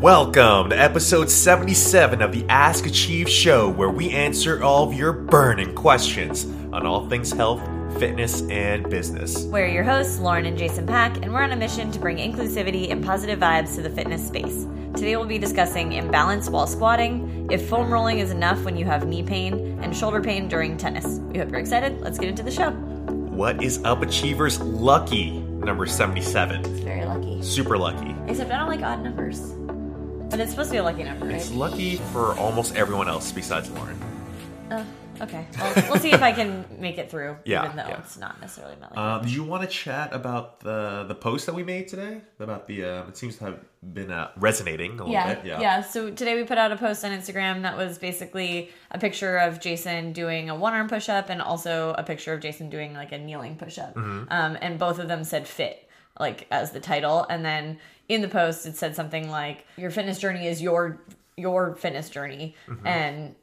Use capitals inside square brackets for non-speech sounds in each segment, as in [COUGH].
Welcome to episode 77 of the Ask Achieve show, where we answer all of your burning questions on all things health, fitness, and business. We're your hosts, Lauren and Jason Pak, and we're on a mission to bring inclusivity and positive vibes to the fitness space. Today we'll be discussing imbalance while squatting, if foam rolling is enough when you have knee pain, and shoulder pain during tennis. We hope you're excited. Let's get into the show. What is Up Achievers Lucky number 77? Very lucky. Super lucky. Except I don't like odd numbers. But it's supposed to be a lucky number, right? It's lucky for almost everyone else besides Lauren. Oh, okay. Well, we'll see if I can make it through, [LAUGHS] Yeah, even though yeah. it's not necessarily my lucky. Um, do you want to chat about the the post that we made today? About the uh, it seems to have been uh, resonating a little yeah, bit. yeah, So today we put out a post on Instagram that was basically a picture of Jason doing a one arm push up and also a picture of Jason doing like a kneeling push up. Mm-hmm. Um, and both of them said fit, like as the title. And then in the post it said something like your fitness journey is your your fitness journey Mm-hmm. and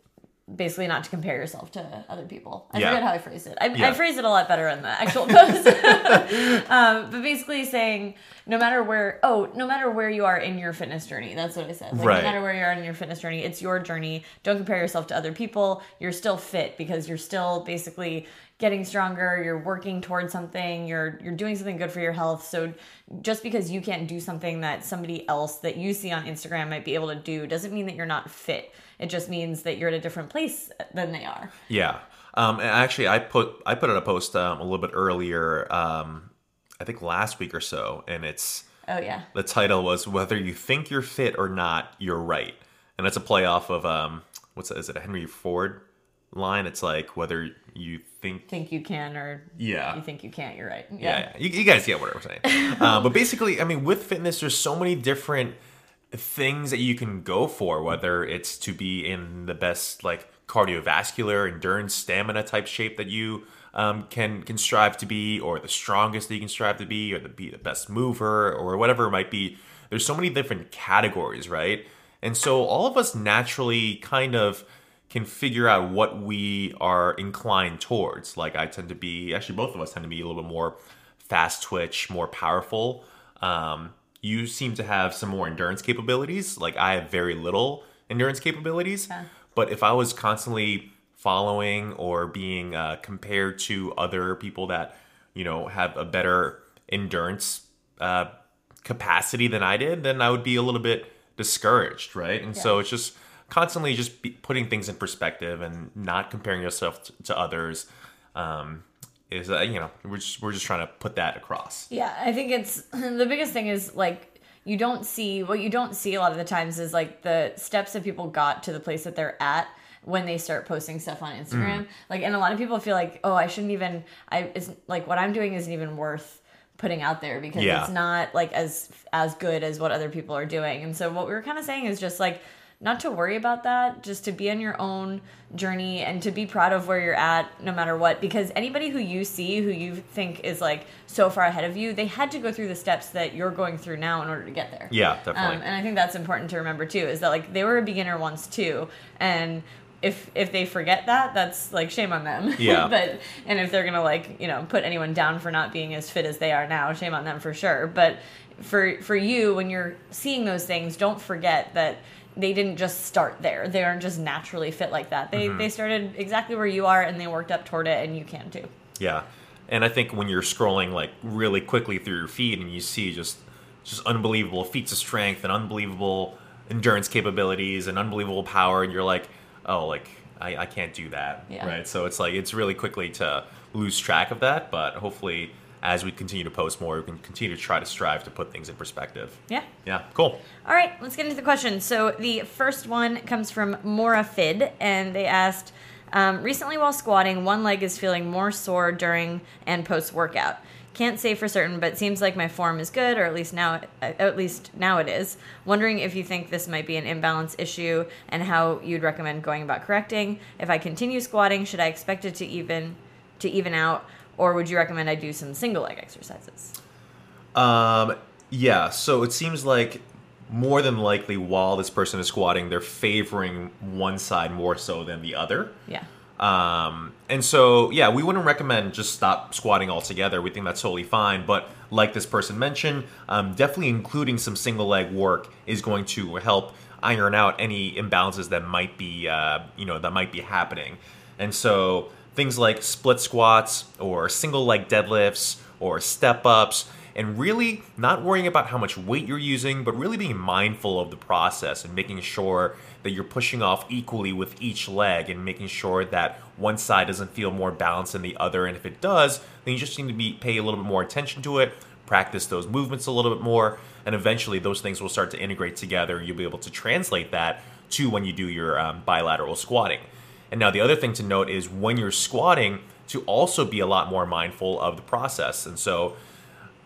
basically not to compare yourself to other people. I Yeah. forget how I phrased it. I, Yeah. I phrased it a lot better in the actual [LAUGHS] post. [LAUGHS] um, but basically saying no matter where oh no matter where you are in your fitness journey that's what i said like, Right. no matter where you are in your fitness journey it's your journey don't compare yourself to other people you're still fit because you're still basically getting stronger you're working towards something you're you're doing something good for your health so just because you can't do something that somebody else that you see on instagram might be able to do doesn't mean that you're not fit it just means that you're at a different place than they are Yeah. Um, and actually, I put I put out a post um, a little bit earlier. Um, I think last week or so, and it's oh yeah the title was "Whether You Think You're Fit or Not, You're Right," and it's a play off of um, what's that? Is it a Henry Ford line? It's like whether you think think you can or Yeah. you think you can't you're right yeah, yeah. You, you guys get what I'm saying. [LAUGHS] uh, but basically, I mean, with fitness, there's so many different things that you can go for, whether it's to be in the best like cardiovascular, endurance, stamina type shape that you um, can can strive to be, or the strongest that you can strive to be, or the be the best mover, or whatever it might be. There's so many different categories, right? And so all of us naturally kind of can figure out what we are inclined towards. Like I tend to be, actually, both of us tend to be a little bit more fast twitch, more powerful. Um, you seem to have some more endurance capabilities. Like I have very little endurance capabilities. Yeah. But if I was constantly following or being uh, compared to other people that, you know, have a better endurance uh, capacity than I did, then I would be a little bit discouraged, right? And so it's just constantly just be putting things in perspective and not comparing yourself t- to others. Um, is uh, you know we're just we're just trying to put that across. Yeah, I think it's [CLEARS THROAT] the biggest thing is like you don't see what you don't see a lot of the times is like the steps that people got to the place that they're at when they start posting stuff on Instagram. Mm. Like and a lot of people feel like, "Oh, I shouldn't even I it's like what I'm doing isn't even worth putting out there because Yeah. it's not like as as good as what other people are doing." And so what we were kind of saying is just like not to worry about that, just to be on your own journey and to be proud of where you're at no matter what. Because anybody who you see who you think is like so far ahead of you, they had to go through the steps that you're going through now in order to get there. Yeah, definitely. Um, and I think that's important to remember too, is that like they were a beginner once too. And if if they forget that, that's like shame on them. Yeah. [LAUGHS] but and if they're gonna like, you know, put anyone down for not being as fit as they are now, shame on them for sure. But for for you, when you're seeing those things, don't forget that they didn't just start there. They aren't just naturally fit like that. They Mm-hmm. they started exactly where you are and they worked up toward it and you can too. Yeah, and I think when you're scrolling like really quickly through your feed and you see just just unbelievable feats of strength and unbelievable endurance capabilities and unbelievable power, and you're like, oh, like I, I can't do that, Yeah. right? So it's like it's really quickly to lose track of that, but hopefully. As we continue to post more, we can continue to try to strive to put things in perspective. Yeah. Yeah, cool. All right, let's get into the questions. So the first one comes from Mora Fid, and they asked, um, recently while squatting, one leg is feeling more sore during and post workout. Can't say for certain, but seems like my form is good, or at least now, at least now it is. Wondering if you think this might be an imbalance issue, and how you'd recommend going about correcting. If I continue squatting, should I expect it to even to even out, or would you recommend I do some single leg exercises? Um, yeah, so it seems like more than likely while this person is squatting, they're favoring one side more so than the other. Yeah. Um, and so, yeah, we wouldn't recommend just stop squatting altogether. We think that's totally fine. But like this person mentioned, um, definitely including some single leg work is going to help iron out any imbalances that might be, uh, you know, that might be happening. And so things like split squats or single leg deadlifts or step ups and really not worrying about how much weight you're using, but really being mindful of the process and making sure that you're pushing off equally with each leg and making sure that one side doesn't feel more balanced than the other. And if it does, then you just need to be pay a little bit more attention to it, practice those movements a little bit more, and eventually those things will start to integrate together. You'll be able to translate that to when you do your um, bilateral squatting. And now the other thing to note is when you're squatting, to also be a lot more mindful of the process. And so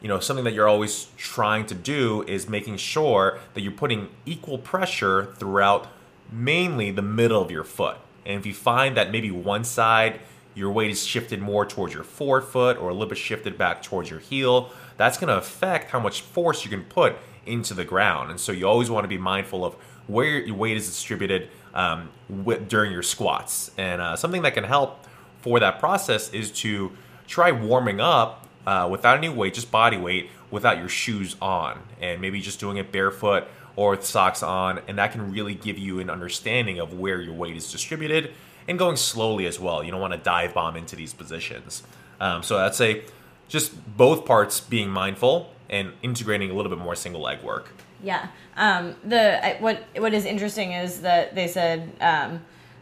you know something that you're always trying to do is making sure that you're putting equal pressure throughout mainly the middle of your foot and if you find that maybe one side your weight is shifted more towards your forefoot or a little bit shifted back towards your heel that's to affect how much force you can put into the ground and so you always want to be mindful of where your weight is distributed um, with, during your squats and uh, something that can help for that process is to try warming up uh, without any weight, just body weight, without your shoes on, and maybe just doing it barefoot or with socks on, and that can really give you an understanding of where your weight is distributed and going slowly as well. You don't want to dive bomb into these positions. Um, so I'd say just both parts being mindful and integrating a little bit more single leg work. Yeah. Um, the I, what what is interesting is that they said um,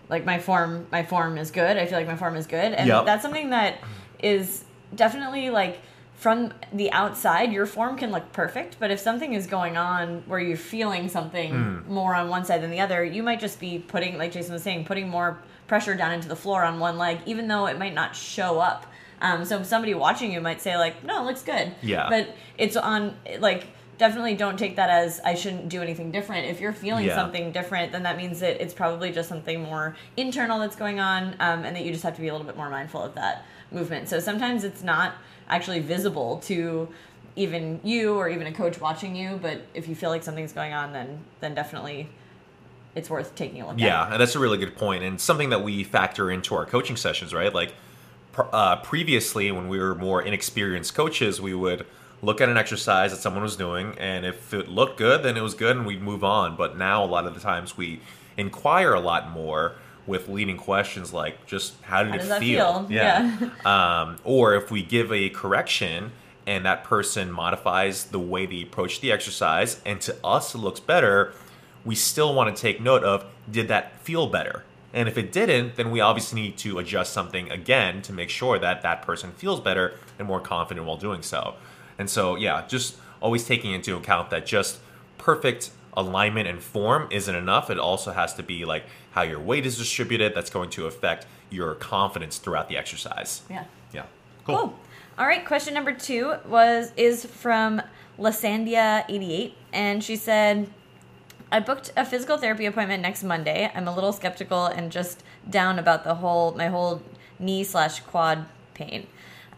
like my form my form is good. I feel like my form is good, and yep. that's something that is definitely like from the outside your form can look perfect but if something is going on where you're feeling something mm. more on one side than the other you might just be putting like jason was saying putting more pressure down into the floor on one leg even though it might not show up um, so somebody watching you might say like no it looks good yeah but it's on like definitely don't take that as I shouldn't do anything different. If you're feeling yeah. something different, then that means that it's probably just something more internal that's going on, um, and that you just have to be a little bit more mindful of that movement. So sometimes it's not actually visible to even you or even a coach watching you, but if you feel like something's going on, then then definitely it's worth taking a look yeah, at. Yeah, that's a really good point, and something that we factor into our coaching sessions, right? Like uh, previously, when we were more inexperienced coaches, we would look at an exercise that someone was doing, and if it looked good, then it was good, and we'd move on. But now, a lot of the times, we inquire a lot more with leading questions like just how did how it feel? feel? Yeah. yeah. [LAUGHS] um, or if we give a correction and that person modifies the way they approach the exercise and to us it looks better, we still want to take note of did that feel better? And if it didn't, then we obviously need to adjust something again to make sure that that person feels better and more confident while doing so. And so, yeah, just always taking into account that just perfect alignment and form isn't enough. It also has to be like how your weight is distributed. That's going to affect your confidence throughout the exercise. Yeah. Yeah. Cool. cool. All right. Question number two was is from Lasandia88, and she said, "I booked a physical therapy appointment next Monday. I'm a little skeptical and just down about the whole my whole knee slash quad pain."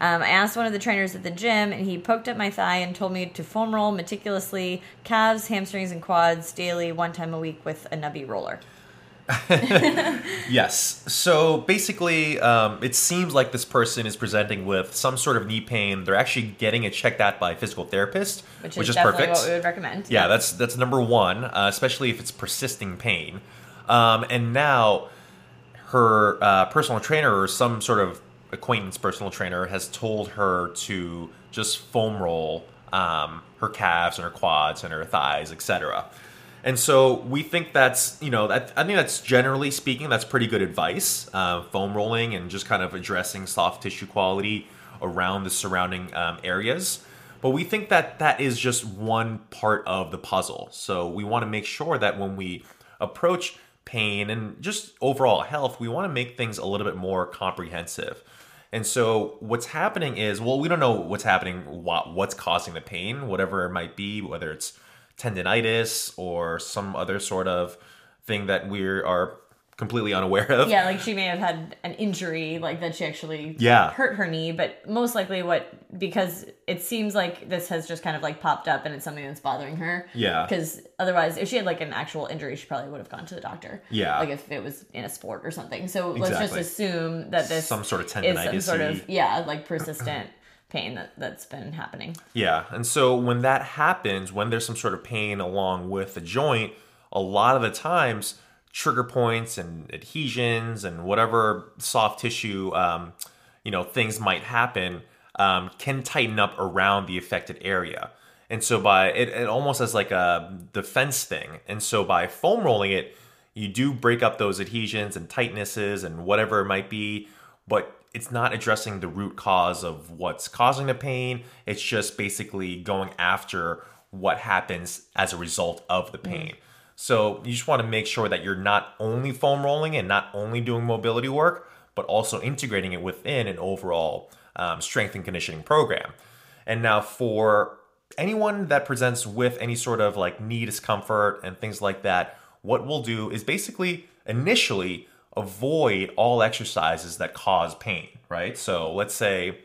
Um, I asked one of the trainers at the gym, and he poked at my thigh and told me to foam roll meticulously calves, hamstrings, and quads daily, one time a week with a nubby roller. [LAUGHS] yes. So basically, um, it seems like this person is presenting with some sort of knee pain. They're actually getting it checked out by a physical therapist, which is, which is perfect. What we would recommend. Yeah, yeah. that's that's number one, uh, especially if it's persisting pain. Um, and now, her uh, personal trainer or some sort of acquaintance personal trainer has told her to just foam roll um, her calves and her quads and her thighs, etc. And so we think that's, you know, that, I think that's generally speaking, that's pretty good advice. Uh, foam rolling and just kind of addressing soft tissue quality around the surrounding um, areas. But we think that that is just one part of the puzzle. So we want to make sure that when we approach pain and just overall health, we want to make things a little bit more comprehensive. And so what's happening is, well, we don't know what's happening, what, what's causing the pain, whatever it might be, whether it's tendonitis or some other sort of thing that we are completely unaware of. Yeah, like she may have had an injury, like that she actually Yeah. hurt her knee, but most likely what because it seems like this has just kind of like popped up and it's something that's bothering her. Yeah. Because otherwise, if she had like an actual injury, she probably would have gone to the doctor. Yeah. Like if it was in a sport or something. So let's just assume that this Some sort of is some sort of yeah, like persistent [CLEARS THROAT] pain that that's been happening. Yeah, and so when that happens, when there's some sort of pain along with the joint, a lot of the times trigger points and adhesions and whatever soft tissue, um, you know, things might happen um, can tighten up around the affected area. And so by it, it almost as like a defense thing. And so by foam rolling it, you do break up those adhesions and tightnesses and whatever it might be, but it's not addressing the root cause of what's causing the pain. It's just basically going after what happens as a result of the pain. So you just want to make sure that you're not only foam rolling and not only doing mobility work, but also integrating it within an overall um, strength and conditioning program. And now for anyone that presents with any sort of like knee discomfort and things like that, what we'll do is basically initially avoid all exercises that cause pain, right? So let's say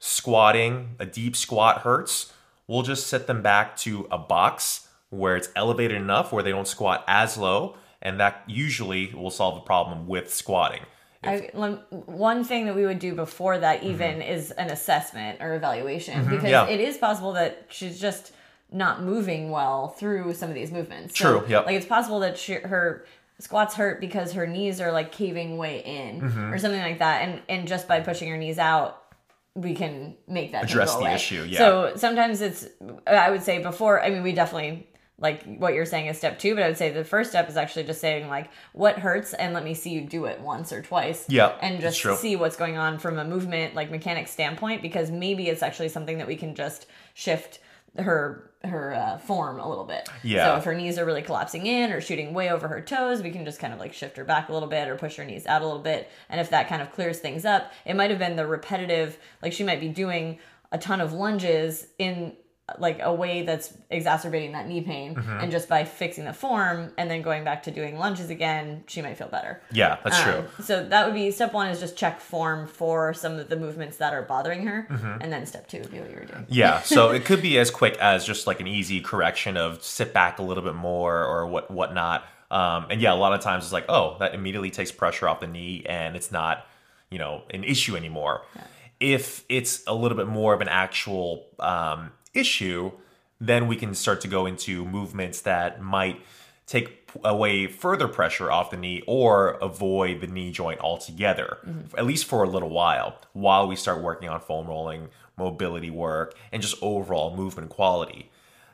squatting, a deep squat hurts. We'll just set them back to a box where it's elevated enough where they don't squat as low, and that usually will solve the problem with squatting. I, one thing that we would do before that even is an assessment or evaluation because Mm-hmm. yeah. it is possible that she's just not moving well through some of these movements. True, yep. Like it's possible that she, her squats hurt because her knees are like caving way in Mm-hmm. or something like that, and and just by pushing her knees out, we can make that Address the away. issue, yeah. So sometimes it's I would say before. I mean, we definitely like what you're saying is step two, but I would say the first step is actually just saying like what hurts and let me see you do it once or twice. Yeah, and just see what's going on from a movement like mechanic standpoint because maybe it's actually something that we can just shift her her uh, form a little bit. Yeah. So if her knees are really collapsing in or shooting way over her toes, we can just kind of like shift her back a little bit or push her knees out a little bit. And if that kind of clears things up, it might have been the repetitive, like she might be doing a ton of lunges in like a way that's exacerbating that knee pain Mm-hmm. and just by fixing the form and then going back to doing lunges again she might feel better Yeah, that's um, true. so that would be step one is just check form for some of the movements that are bothering her, Mm-hmm. and then step two would be what you were doing. Yeah, [LAUGHS] so it could be as quick as just like an easy correction of sit back a little bit more or what whatnot. Um, and yeah, a lot of times it's like, oh, that immediately takes pressure off the knee and it's not, you know, an issue anymore. If it's a little bit more of an actual um, issue, then we can start to go into movements that might take away further pressure off the knee or avoid the knee joint altogether, at least for a little while, while we start working on foam rolling, mobility work, and just overall movement quality.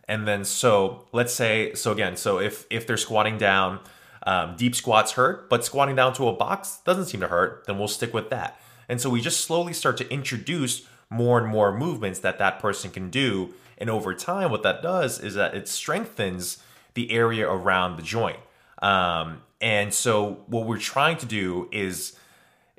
And then so let's say so again, so if if they're squatting down, um, deep squats hurt, but squatting down to a box doesn't seem to hurt, then we'll stick with that. And so we just slowly start to introduce more and more movements that that person can do. And over time, what that does is that it strengthens the area around the joint. Um, and so what we're trying to do is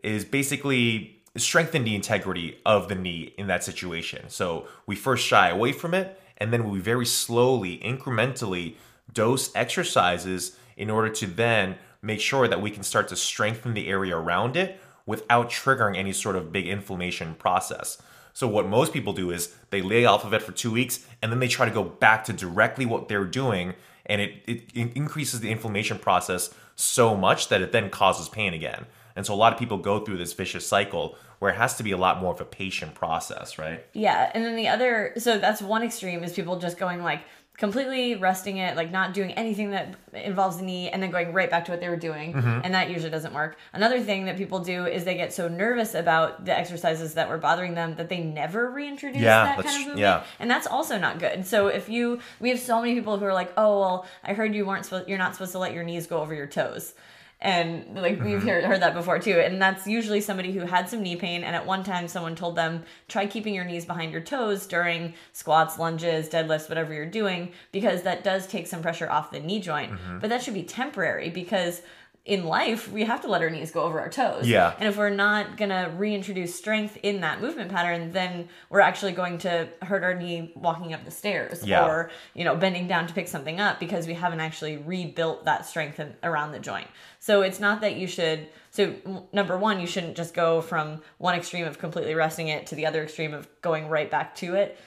is basically strengthen the integrity of the knee in that situation. So we first shy away from it, and then we very slowly, incrementally dose exercises in order to then make sure that we can start to strengthen the area around it without triggering any sort of big inflammation process. So what most people do is they lay off of it for two weeks and then they try to go back to directly what they're doing, and it, it increases the inflammation process so much that it then causes pain again. And so a lot of people go through this vicious cycle where it has to be a lot more of a patient process, right? Yeah, and then the other, so that's one extreme is people just going like completely resting it, like not doing anything that involves the knee, and then going right back to what they were doing, Mm-hmm. and that usually doesn't work. Another thing that people do is they get so nervous about the exercises that were bothering them that they never reintroduce Yeah, that kind of movement, yeah. and that's also not good. So if you, we have so many people who are like, oh well, I heard you weren't supposed, you're not supposed to let your knees go over your toes. And like we've Mm-hmm. heard, heard that before too. And that's usually somebody who had some knee pain. And at one time, someone told them, try keeping your knees behind your toes during squats, lunges, deadlifts, whatever you're doing, because that does take some pressure off the knee joint. Mm-hmm. But that should be temporary because in life, we have to let our knees go over our toes. Yeah. And if we're not going to reintroduce strength in that movement pattern, then we're actually going to hurt our knee walking up the stairs Yeah. or, you know, bending down to pick something up because we haven't actually rebuilt that strength in, around the joint. So it's not that you should, so number one, you shouldn't just go from one extreme of completely resting it to the other extreme of going right back to it.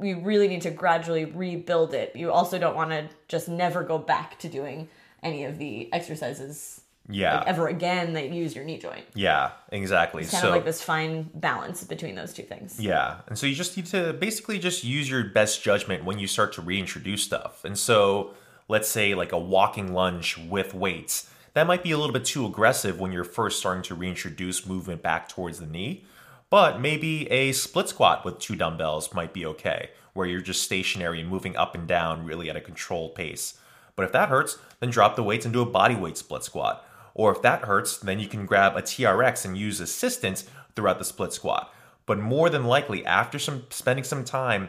You really need to gradually rebuild it. You also don't want to just never go back to doing any of the exercises Yeah. like, ever again that use your knee joint. yeah, exactly. It's kind so of like this fine balance between those two things. Yeah. And so you just need to basically just use your best judgment when you start to reintroduce stuff. And so let's say like a walking lunge with weights. That might be a little bit too aggressive when you're first starting to reintroduce movement back towards the knee. But maybe a split squat with two dumbbells might be okay, where you're just stationary and moving up and down really at a controlled pace. But if that hurts, then drop the weights and do a body weight split squat. Or if that hurts, then you can grab a TRX and use assistance throughout the split squat. But more than likely, after some spending some time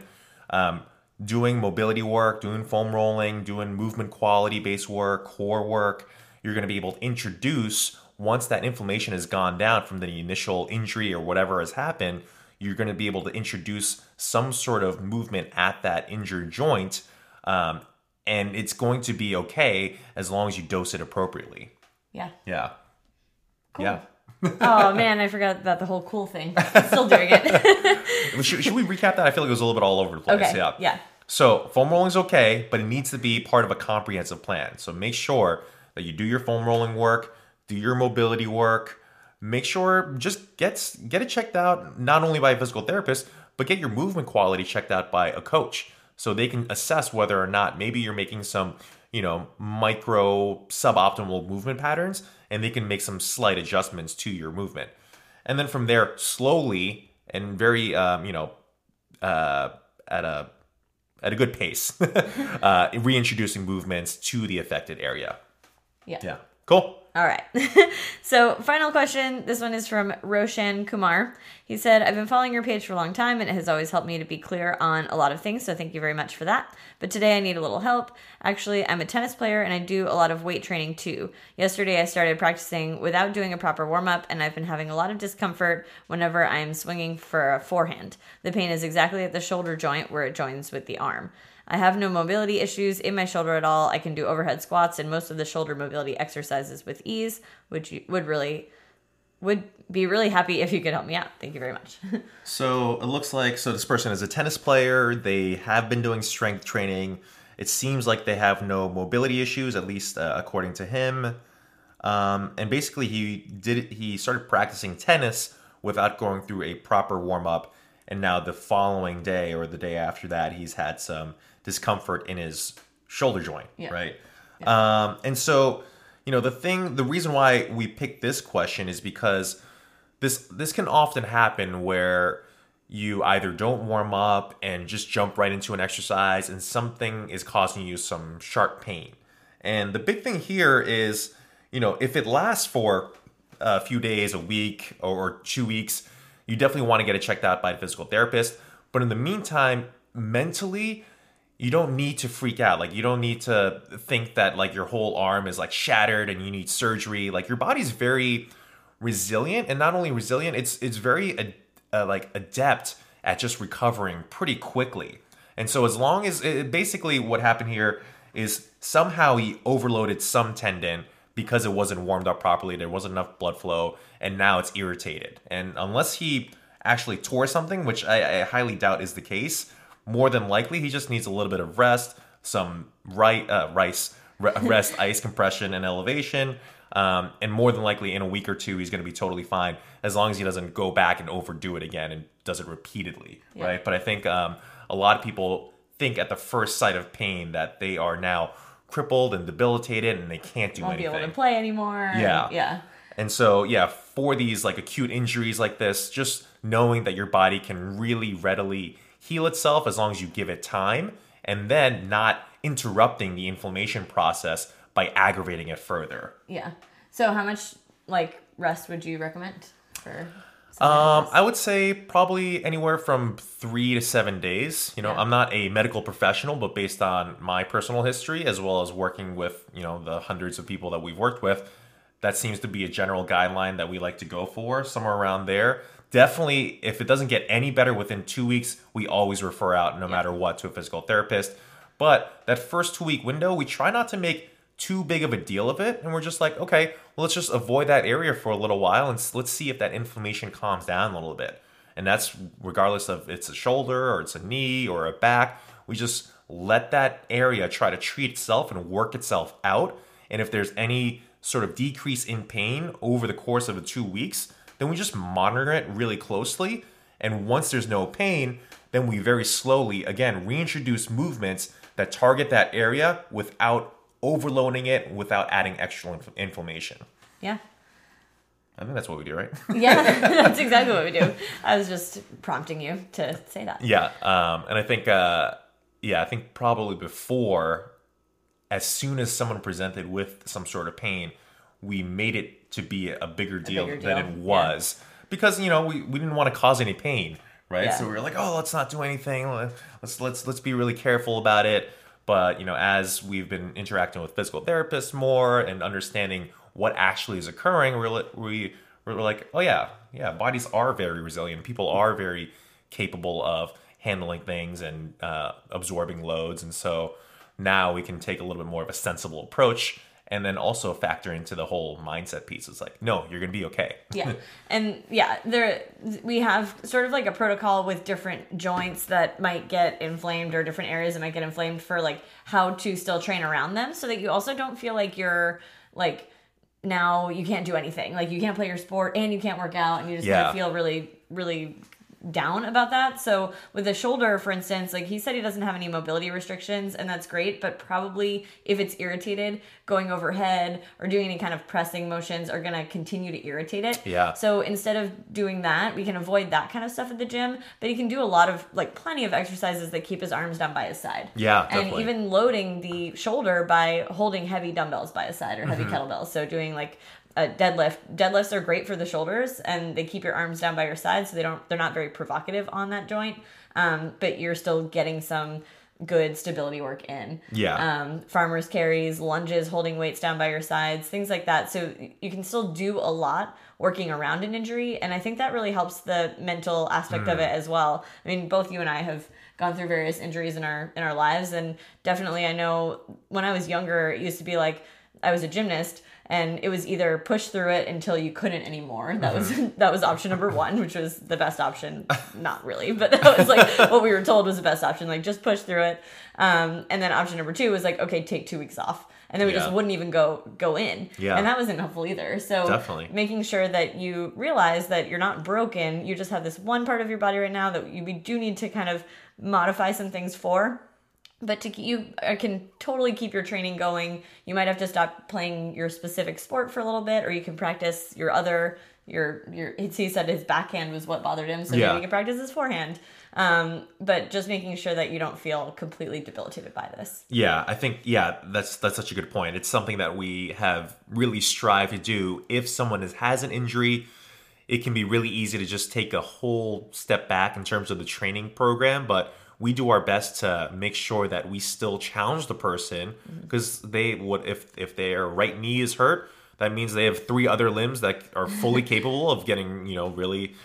um, doing mobility work, doing foam rolling, doing movement quality based work, core work, you're going to be able to introduce once that inflammation has gone down from the initial injury or whatever has happened. You're going to be able to introduce some sort of movement at that injured joint, um, and it's going to be okay as long as you dose it appropriately. Yeah. Yeah. Cool. Yeah. [LAUGHS] oh man, I forgot about the whole cool thing. Still doing it. [LAUGHS] should, should we recap that? I feel like it was a little bit all over the place. okay. Yeah. Yeah. So foam rolling is okay, but it needs to be part of a comprehensive plan. So make sure that you do your foam rolling work, do your mobility work. Make sure just get get it checked out not only by a physical therapist, but get your movement quality checked out by a coach so they can assess whether or not maybe you're making some you know micro suboptimal movement patterns and they can make some slight adjustments to your movement and then from there slowly and very um, you know uh, at a at a good pace, [LAUGHS] uh, reintroducing movements to the affected area. Yeah. Yeah, cool. All right. [LAUGHS] so, final question. This one is from Roshan Kumar. He said, I've been following your page for a long time and it has always helped me to be clear on a lot of things. So, thank you very much for that. But today I need a little help. Actually, I'm a tennis player and I do a lot of weight training too. Yesterday I started practicing without doing a proper warm up and I've been having a lot of discomfort whenever I'm swinging for a forehand. The pain is exactly at the shoulder joint where it joins with the arm. I have no mobility issues in my shoulder at all. I can do overhead squats and most of the shoulder mobility exercises with ease, which would really would be really happy if you could help me out. Thank you very much. [LAUGHS] So it looks like so this person is a tennis player. They have been doing strength training. It seems like they have no mobility issues, at least uh, according to him. Um, and basically, he did he started practicing tennis without going through a proper warm up. And now the following day or the day after that, he's had some discomfort in his shoulder joint, Yeah. right? Um, and so, you know, the thing, the reason why we picked this question is because this this can often happen where you either don't warm up and just jump right into an exercise and something is causing you some sharp pain. And the big thing here is, you know, if it lasts for a few days, a week, or two weeks, you definitely want to get it checked out by a physical therapist. But in the meantime, mentally, you don't need to freak out. Like you don't need to think that like your whole arm is like shattered and you need surgery. Like your body's very resilient, and not only resilient, it's it's very ad- uh, like adept at just recovering pretty quickly. And so as long as it, basically what happened here is somehow he overloaded some tendon because it wasn't warmed up properly, there wasn't enough blood flow, and now it's irritated. And unless he actually tore something, which I, I highly doubt is the case, more than likely he just needs a little bit of rest, some right uh, rice [LAUGHS] rest, ice compression, and elevation. Um, and more than likely, in a week or two, he's going to be totally fine as long as he doesn't go back and overdo it again and does it repeatedly, right? But I think um, a lot of people think at the first sight of pain that they are now crippled and debilitated and they can't do Won't be anything. able to play anymore. Yeah. Yeah. And so, yeah, for these like acute injuries like this, just knowing that your body can really readily heal itself as long as you give it time and then not interrupting the inflammation process by aggravating it further. Yeah. So how much like rest would you recommend for Um, I would say probably anywhere from three to seven days. You know, Yeah. I'm not a medical professional, but based on my personal history as well as working with you know the hundreds of people that we've worked with, That seems to be a general guideline that we like to go for, somewhere around there. Definitely, if it doesn't get any better within two weeks, we always refer out, no matter what, to a physical therapist. But that first two week window, we try not to make too big of a deal of it. And we're just like, okay, let's just avoid that area for a little while and let's see if that inflammation calms down a little bit. And that's regardless of it's a shoulder or it's a knee or a back. We just let that area try to treat itself and work itself out. And if there's any sort of decrease in pain over the course of the two weeks, then we just monitor it really closely. And once there's no pain, then we very slowly, again, reintroduce movements that target that area without overloading it, without adding extra inf- inflammation. Yeah. I think that's what we do, right? [LAUGHS] Yeah, [LAUGHS] that's exactly what we do. I was just prompting you to say that. Yeah, um, and I think, uh, yeah, I think probably before, as soon as someone presented with some sort of pain, we made it to be a bigger deal, bigger than it was because you know we, we didn't want to cause any pain, right? Yeah. So we were like, oh, let's not do anything. Let's let's let's be really careful about it. But you know, as we've been interacting with physical therapists more and understanding what actually is occurring, we're we we're like, oh yeah, yeah, bodies are very resilient. People are very capable of handling things and uh, absorbing loads, and so now we can take a little bit more of a sensible approach. And then also factor into the whole mindset piece. It's like, no, you're gonna be okay. yeah [LAUGHS] and yeah there we have sort of like a protocol with different joints that might get inflamed or different areas that might get inflamed for like how to still train around them so that you also don't feel like you're like now you can't do anything like you can't play your sport and you can't work out and you just Yeah. kind of feel really really down about that. So with the shoulder, for instance, like he said he doesn't have any mobility restrictions and that's great, but probably if it's irritated, going overhead or doing any kind of pressing motions are gonna continue to irritate it. Yeah. So instead of doing that, we can avoid that kind of stuff at the gym, but he can do a lot of like plenty of exercises that keep his arms down by his side. Yeah, And definitely. even loading the shoulder by holding heavy dumbbells by his side or heavy Mm-hmm. kettlebells. So doing like a deadlift. Deadlifts are great for the shoulders and they keep your arms down by your side so they don't they're not very provocative on that joint. Um, but you're still getting some good stability work in. Yeah. Um, farmers carries, lunges, holding weights down by your sides, things like that. So you can still do a lot working around an injury, and I think that really helps the mental aspect of it as well. I mean, both you and I have gone through various injuries in our in our lives, and definitely I know when I was younger, it used to be like I was a gymnast. And it was either push through it until you couldn't anymore. That was [LAUGHS] that was option number one, which was the best option. Not really, but that was like [LAUGHS] what we were told was the best option. Like just push through it. Um, and then option number two was like, okay, take two weeks off, and then we just wouldn't even go go in. Yeah. and that wasn't helpful either. So Definitely. making sure that you realize that you're not broken. You just have this one part of your body right now that you we do need to kind of modify some things for. But to keep you I can totally keep your training going. You might have to stop playing your specific sport for a little bit, or you can practice your other your your. He said his backhand was what bothered him, so Yeah. maybe you can practice his forehand. Um, but just making sure that you don't feel completely debilitated by this. Yeah, I think yeah, that's that's such a good point. It's something that we have really strived to do. If someone has, has an injury, it can be really easy to just take a whole step back in terms of the training program, but we do our best to make sure that we still challenge the person because they would if if their right knee is hurt, that means they have three other limbs that are fully [LAUGHS] capable of getting, you know, really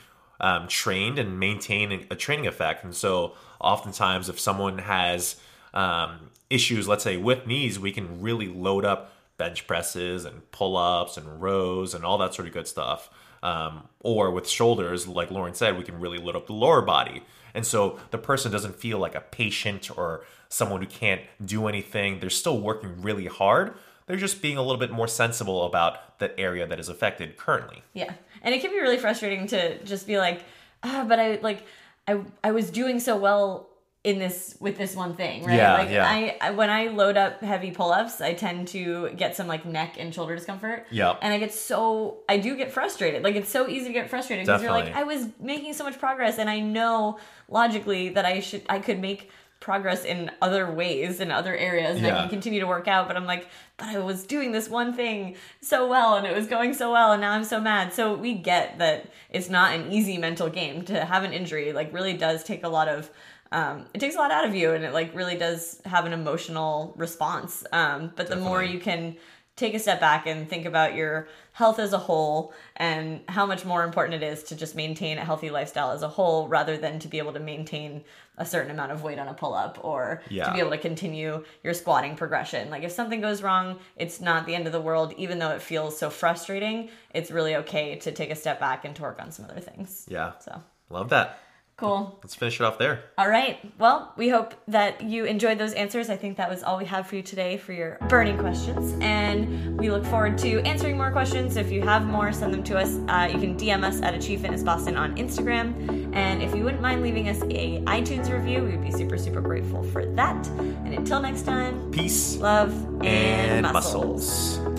um, trained and maintain a training effect. And so, oftentimes, if someone has um, issues, let's say with knees, we can really load up bench presses and pull ups and rows and all that sort of good stuff. Um, or with shoulders, like Lauren said, we can really load up the lower body. And so the person doesn't feel like a patient or someone who can't do anything. They're still working really hard. They're just being a little bit more sensible about that area that is affected currently. Yeah, and it can be really frustrating to just be like, ah, but I like, I I was doing so well in this with this one thing, right? Yeah, like yeah. I, I when I load up heavy pull ups, I tend to get some like neck and shoulder discomfort. Yeah. and I get so I do get frustrated. Like it's so easy to get frustrated because you're like, I was making so much progress, and I know logically that I should I could make progress in other ways in other areas and I can continue to work out but I'm like but I was doing this one thing so well and it was going so well and now I'm so mad so we get that it's not an easy mental game to have an injury like really does take a lot of um, it takes a lot out of you and it like really does have an emotional response um, but the more you can take a step back and think about your health as a whole and how much more important it is to just maintain a healthy lifestyle as a whole rather than to be able to maintain a certain amount of weight on a pull up or Yeah. to be able to continue your squatting progression. Like if something goes wrong, it's not the end of the world even though it feels so frustrating. It's really okay to take a step back and to work on some other things. Yeah. So, Love that. Cool. Let's finish it off there. All right. Well, we hope that you enjoyed those answers. I think that was all we have for you today for your burning questions. And we look forward to answering more questions. If you have more, send them to us. Uh, you can DM us at Achieve Fitness Boston on Instagram. And if you wouldn't mind leaving us a iTunes review, we would be super, super grateful for that. And until next time, Peace love and, and muscles. muscles.